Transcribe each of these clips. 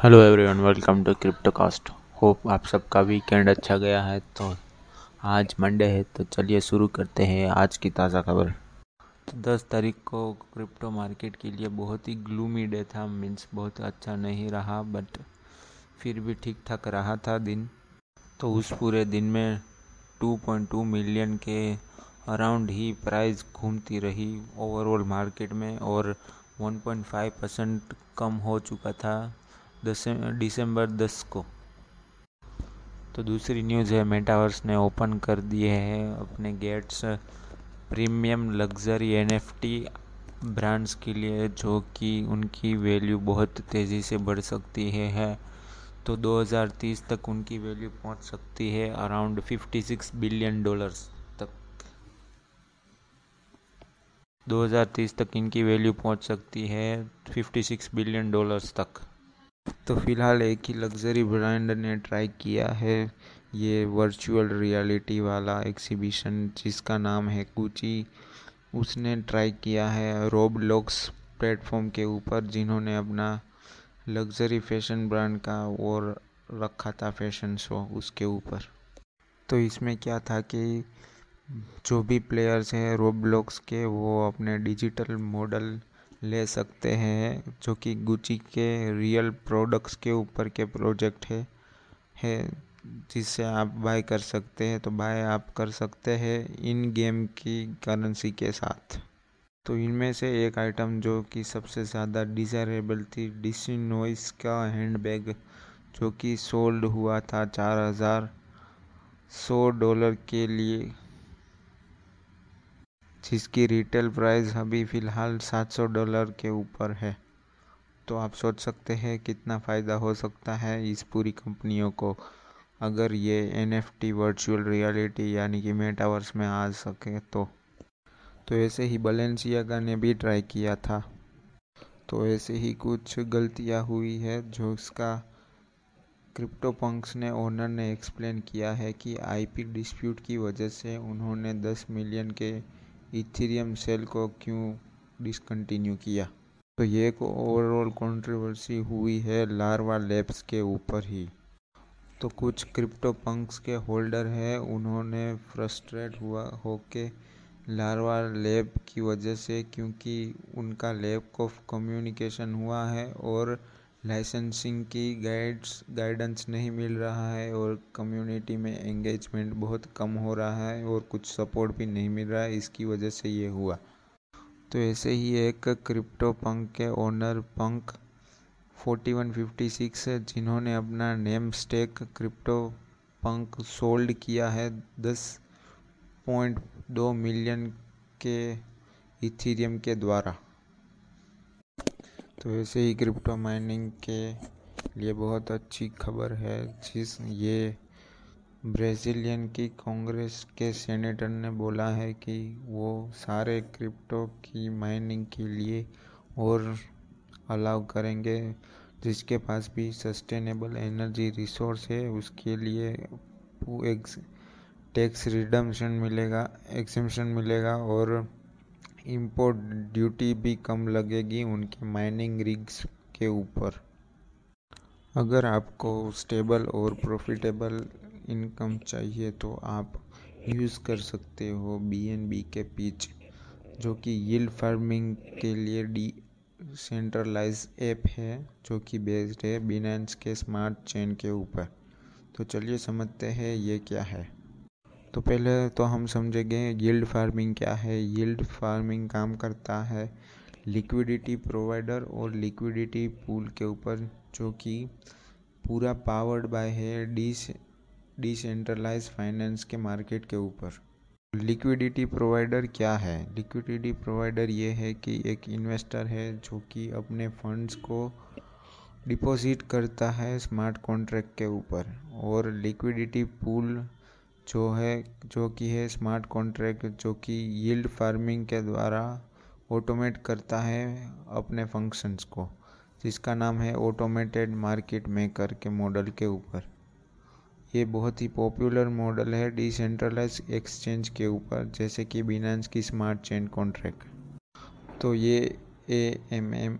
Hello everyone welcome to Cryptocast hope आप सबका weekend अच्छा गया है तो आज मंडे है तो चलिए शुरू करते हैं आज की ताज़ा खबर। तो दस तारीख को क्रिप्टो मार्केट के लिए बहुत ही ग्लूमी डे था मीन्स बहुत अच्छा नहीं रहा बट फिर भी ठीक ठाक रहा था दिन। तो उस पूरे दिन में 2.2 मिलियन के अराउंड ही प्राइस घूमती रही ओवरऑल मार्केट में और 1.5 परसेंट कम हो चुका था। दिसंबर दस को। तो दूसरी न्यूज़ है मेटावर्स ने ओपन कर दिए हैं अपने gates premium luxury NFT brands के लिए जो कि उनकी वैल्यू बहुत तेज़ी से बढ़ सकती है, है। तो 2030 तक उनकी वैल्यू पहुँच सकती है अराउंड 56 बिलियन डॉलर्स तक। 2030 तक इनकी वैल्यू पहुँच सकती है 56 बिलियन डॉलर्स तक। तो फ़िलहाल एक ही लग्ज़री ब्रांड ने ट्राई किया है। ये वर्चुअल रियलिटी वाला एग्जीबिशन जिसका नाम है गुची उसने ट्राई किया है रोब लॉक्स प्लेटफॉर्म के ऊपर, जिन्होंने अपना लग्ज़री फ़ैशन ब्रांड का और रखा था फ़ैशन शो उसके ऊपर। तो इसमें क्या था कि जो भी प्लेयर्स हैं रोब लॉक्स के, वो अपने डिजिटल मॉडल ले सकते हैं, जो कि गुची के रियल प्रोडक्ट्स के ऊपर के प्रोजेक्ट है है जिससे आप बाय कर सकते हैं तो बाय आप कर सकते हैं इन गेम की करेंसी के साथ। तो इनमें से एक आइटम जो कि सबसे ज़्यादा डिज़ायरेबल थी डिसी नोइस का हैंड बैग जो कि सोल्ड हुआ था चार हज़ार सौ डॉलर के लिए। जिसकी रिटेल प्राइस अभी फ़िलहाल 700 डॉलर के ऊपर है। तो आप सोच सकते हैं कितना फ़ायदा हो सकता है इस पूरी कंपनियों को। अगर ये N F T virtual reality यानी कि मेटावर्स में आ सके तो। तो ऐसे ही बलेंसियागा ने भी ट्राई किया था। तो ऐसे ही कुछ गलतियाँ हुई है जो इसका क्रिप्टो पंक्स ने ओनर ने एक्सप्लेन किया है कि आईपी डिस्प्यूट की वजह से उन्होंने 10 मिलियन के इथेरियम सेल को क्यों डिसकंटिन्यू किया? तो ये एक ओवरऑल कंट्रोवर्सी हुई है लार्वा लैब्स के ऊपर ही। तो कुछ क्रिप्टो पंक्स के होल्डर हैं, उन्होंने फ्रस्ट्रेट हुआ होके लार्वा लैब की वजह से क्योंकि उनका लैब को कम्युनिकेशन हुआ है और लाइसेंसिंग की गाइड्स, गाइडेंस नहीं मिल रहा है और कम्युनिटी में एंगेजमेंट बहुत कम हो रहा है और कुछ सपोर्ट भी नहीं मिल रहा है, इसकी वजह से ये हुआ। तो ऐसे ही एक क्रिप्टो पंक के ओनर पंक 4156 जिन्होंने अपना name stake crypto punk sold किया है, दस पॉइंट दो मिलियन के इथीरियम के द्वारा। तो ऐसे ही क्रिप्टो माइनिंग के लिए बहुत अच्छी खबर है, जिस ये ब्राज़ीलियन की कांग्रेस के सेनेटर ने बोला है कि वो सारे क्रिप्टो की माइनिंग के लिए और अलाउ करेंगे, जिसके पास भी सस्टेनेबल एनर्जी रिसोर्स है, उसके लिए टैक्स रिडम्शन मिलेगा एक्सिमशन मिलेगा और इंपोर्ट ड्यूटी भी कम लगेगी उनके माइनिंग रिग्स के ऊपर। अगर आपको स्टेबल और प्रॉफिटेबल इनकम चाहिए तो आप यूज़ कर सकते हो बी एन बी के पिच जो कि यील्ड फ़ार्मिंग के लिए डी सेंट्रलाइज ऐप है, जो कि बेस्ड है बिनेंस के स्मार्ट चेन के ऊपर। तो चलिए समझते हैं ये क्या है। तो पहले तो हम समझेंगे यील्ड फ़ार्मिंग क्या है? यील्ड फ़ार्मिंग काम करता है लिक्विडिटी प्रोवाइडर और लिक्विडिटी पूल के ऊपर, जो कि पूरा पावर्ड बाय है डी डिसेंट्रलाइज फाइनेंस के मार्केट के ऊपर। लिक्विडिटी प्रोवाइडर क्या है? लिक्विडिटी प्रोवाइडर ये है कि एक इन्वेस्टर है जो कि अपने फंड्स को डिपॉजिट करता है स्मार्ट कॉन्ट्रैक्ट के ऊपर और लिक्विडिटी पूल जो है, जो कि है स्मार्ट कॉन्ट्रैक्ट जो कि यील्ड फ़ार्मिंग के द्वारा ऑटोमेट करता है अपने फ़ंक्शंस को, जिसका नाम है ऑटोमेटेड मार्केट मेकर के मॉडल के ऊपर। ये बहुत ही पॉपुलर मॉडल है डिसेंट्रलाइज एक्सचेंज के ऊपर, जैसे कि बिनांस की स्मार्ट चेन कॉन्ट्रैक्ट तो ये ए एम एम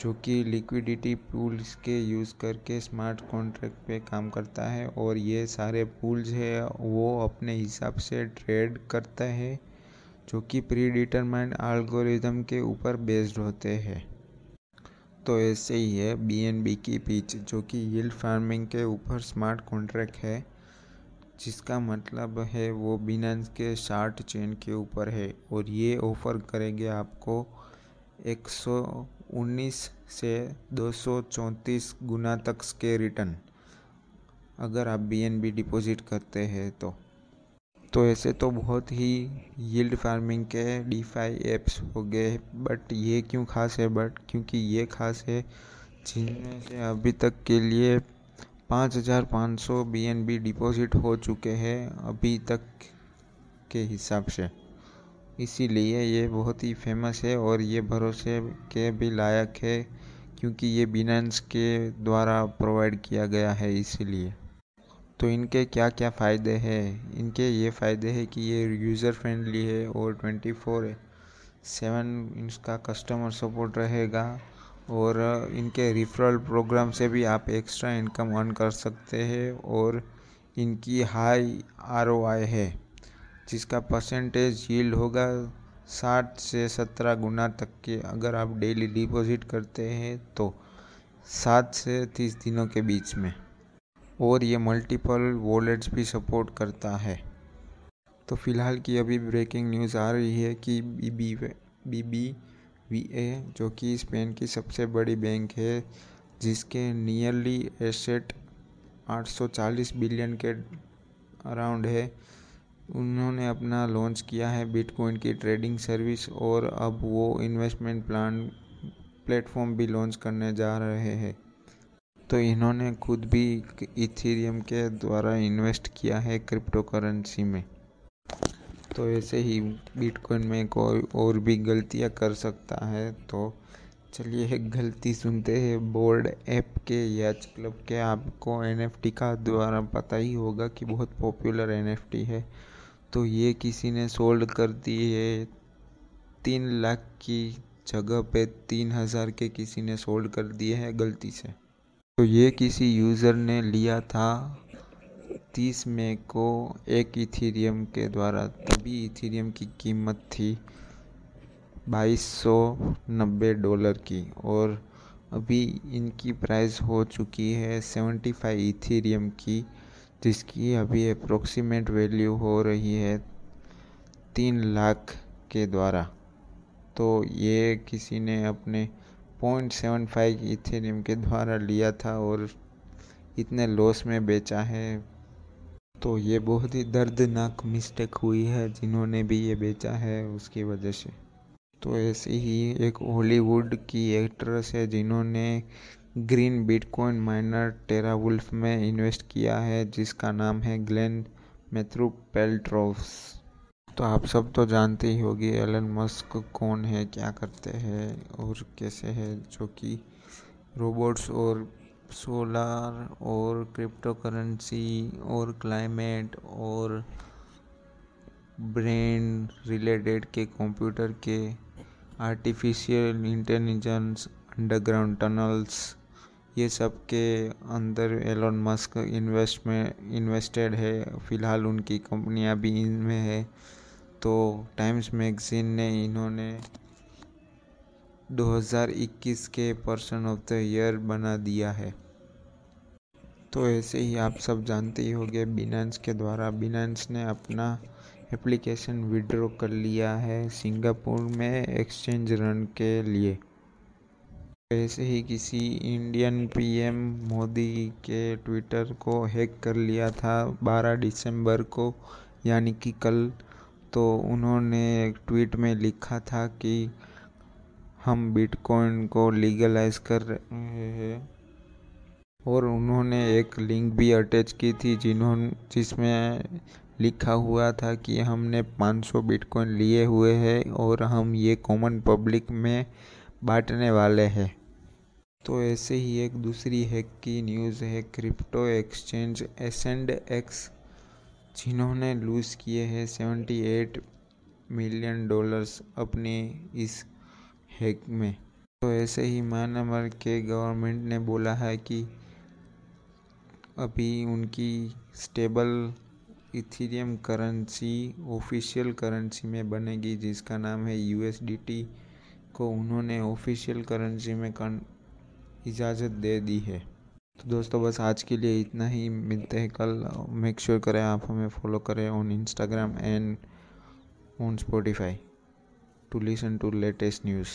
जो कि लिक्विडिटी पूल्स के यूज़ करके स्मार्ट कॉन्ट्रैक्ट पे काम करता है और ये सारे पूल्स है, वो अपने हिसाब से ट्रेड करता है, जो कि प्री डिटरमाइंड एल्गोरिदम के ऊपर बेस्ड होते हैं। तो ऐसे ही है बीएनबी की पिच, जो कि यील्ड फ़ार्मिंग के ऊपर स्मार्ट कॉन्ट्रैक्ट है, जिसका मतलब है वो बिनेंस के शार्ट चेन के ऊपर है। और ये ऑफ़र करेंगे आपको 119 से दो सौ चौंतीस गुना तक के रिटर्न। अगर आप BNB डिपॉजिट करते हैं तो। तो ऐसे तो बहुत ही यील्ड फ़ार्मिंग के डीफाई एप्स हो गए बट ये क्यों खास है? बट क्योंकि ये खास है, जिनमें से अभी तक के लिए पाँच हज़ार पाँच सौ बी डिपॉजिट हो चुके हैं अभी तक के हिसाब से। इसीलिए ये बहुत ही फ़ेमस है और ये भरोसे के भी लायक है, क्योंकि ये बिनेंस के द्वारा प्रोवाइड किया गया है इसीलिए। तो इनके क्या क्या फ़ायदे हैं? इनके ये फ़ायदे हैं कि ये यूज़र फ्रेंडली है और ट्वेंटी फोर सेवन इसका कस्टमर सपोर्ट रहेगा और इनके रिफरल प्रोग्राम से भी आप एक्स्ट्रा इनकम अर्न कर सकते हैं और इनकी हाई ROI है। जिसका परसेंटेज यील्ड होगा साठ से सत्रह गुना तक के, अगर आप डेली डिपॉजिट करते हैं तो सात से तीस दिनों के बीच में। और ये मल्टीपल वॉलेट्स भी सपोर्ट करता है। तो फ़िलहाल की अभी ब्रेकिंग न्यूज़ आ रही है कि B B B B VA जो कि स्पेन की सबसे बड़ी बैंक है, जिसके नियरली एसेट 840 बिलियन के अराउंड है उन्होंने अपना लॉन्च किया है बिटकॉइन की ट्रेडिंग सर्विस और अब वो इन्वेस्टमेंट प्लान प्लेटफॉर्म भी लॉन्च करने जा रहे हैं। तो इन्होंने खुद भी इथेरियम के द्वारा इन्वेस्ट किया है क्रिप्टो करेंसी में। तो ऐसे ही बिटकॉइन में कोई और भी गलतियाँ कर सकता है तो चलिए एक गलती सुनते हैं। बोर्ड ऐप के याच क्लब के आपको एनएफटी का द्वारा पता ही होगा कि बहुत पॉपुलर एनएफटी है। तो ये किसी ने सोल्ड कर दी है। तीन लाख की जगह पे तीन हज़ार के किसी ने सोल्ड कर दिए हैं गलती से। तो ये किसी यूज़र ने लिया था तीस मई को एक इथेरियम के द्वारा। तभी इथेरियम की कीमत थी बाईस सौ नब्बे डॉलर की और अभी इनकी प्राइस हो चुकी है सेवेंटी फाइव इथेरियम की। जिसकी अभी अप्रोक्सीमेट वैल्यू हो रही है तीन लाख के द्वारा। तो ये किसी ने अपने पॉइंट सेवन फाइव इथेरियम के द्वारा लिया था और इतने लॉस में बेचा है। तो ये बहुत ही दर्दनाक मिस्टेक हुई है, जिन्होंने भी ये बेचा है उसकी वजह से। तो ऐसे ही एक हॉलीवुड की एक्ट्रेस है, जिन्होंने green bitcoin miner Terra Wolf में इन्वेस्ट किया है, जिसका नाम है ग्लेन मैथ्रू पेल्ट्रोव्स तो आप सब तो जानते ही होगी, एलन मस्क कौन है, क्या करते हैं, और कैसे है, जो कि रोबोट्स और सोलार और क्रिप्टो करेंसी और क्लाइमेट और ब्रेन रिलेटेड के कंप्यूटर के आर्टिफिशियल इंटेलिजेंस, अंडरग्राउंड टनल्स ये सब के अंदर एलोन मस्क इन्वेस्ट में इन्वेस्टेड है। फ़िलहाल उनकी कंपनियाँ भी इनमें है। तो टाइम्स मैगज़ीन ने इन्होंने 2021 के पर्सन ऑफ़ द ईयर बना दिया है। तो ऐसे ही आप सब जानते ही होंगे बिनेंस के द्वारा। बिनेंस ने अपना एप्लीकेशन विड्रॉ कर लिया है सिंगापुर में एक्सचेंज रन के लिए। ऐसे ही किसी इंडियन पीएम मोदी के ट्विटर को हैक कर लिया था। 12 दिसंबर को, यानी कि कल तो उन्होंने एक ट्वीट में लिखा था कि हम बिटकॉइन को लीगलाइज कर रहे हैं। और उन्होंने एक लिंक भी अटैच की थी जिन्होंने जिसमें लिखा हुआ था कि हमने 500 बिटकॉइन लिए हुए हैं और हम ये कॉमन पब्लिक में बांटने वाले हैं। तो ऐसे ही एक दूसरी हैक की न्यूज़ है crypto exchange S and X जिन्होंने लूज़ किए हैं 78 मिलियन डॉलर्स अपने इस हैक में। तो ऐसे ही म्यांमार के गवर्नमेंट ने बोला है कि अभी उनकी stable Ethereum currency official currency में बनेगी, जिसका नाम है यूएसडीटी को उन्होंने ऑफिशियल करेंसी में इजाज़त दे दी है। तो दोस्तों, बस आज के लिए इतना ही। मिलते हैं कल। मेक श्योर sure करें आप हमें फॉलो करें on Instagram and on Spotify to listen to latest news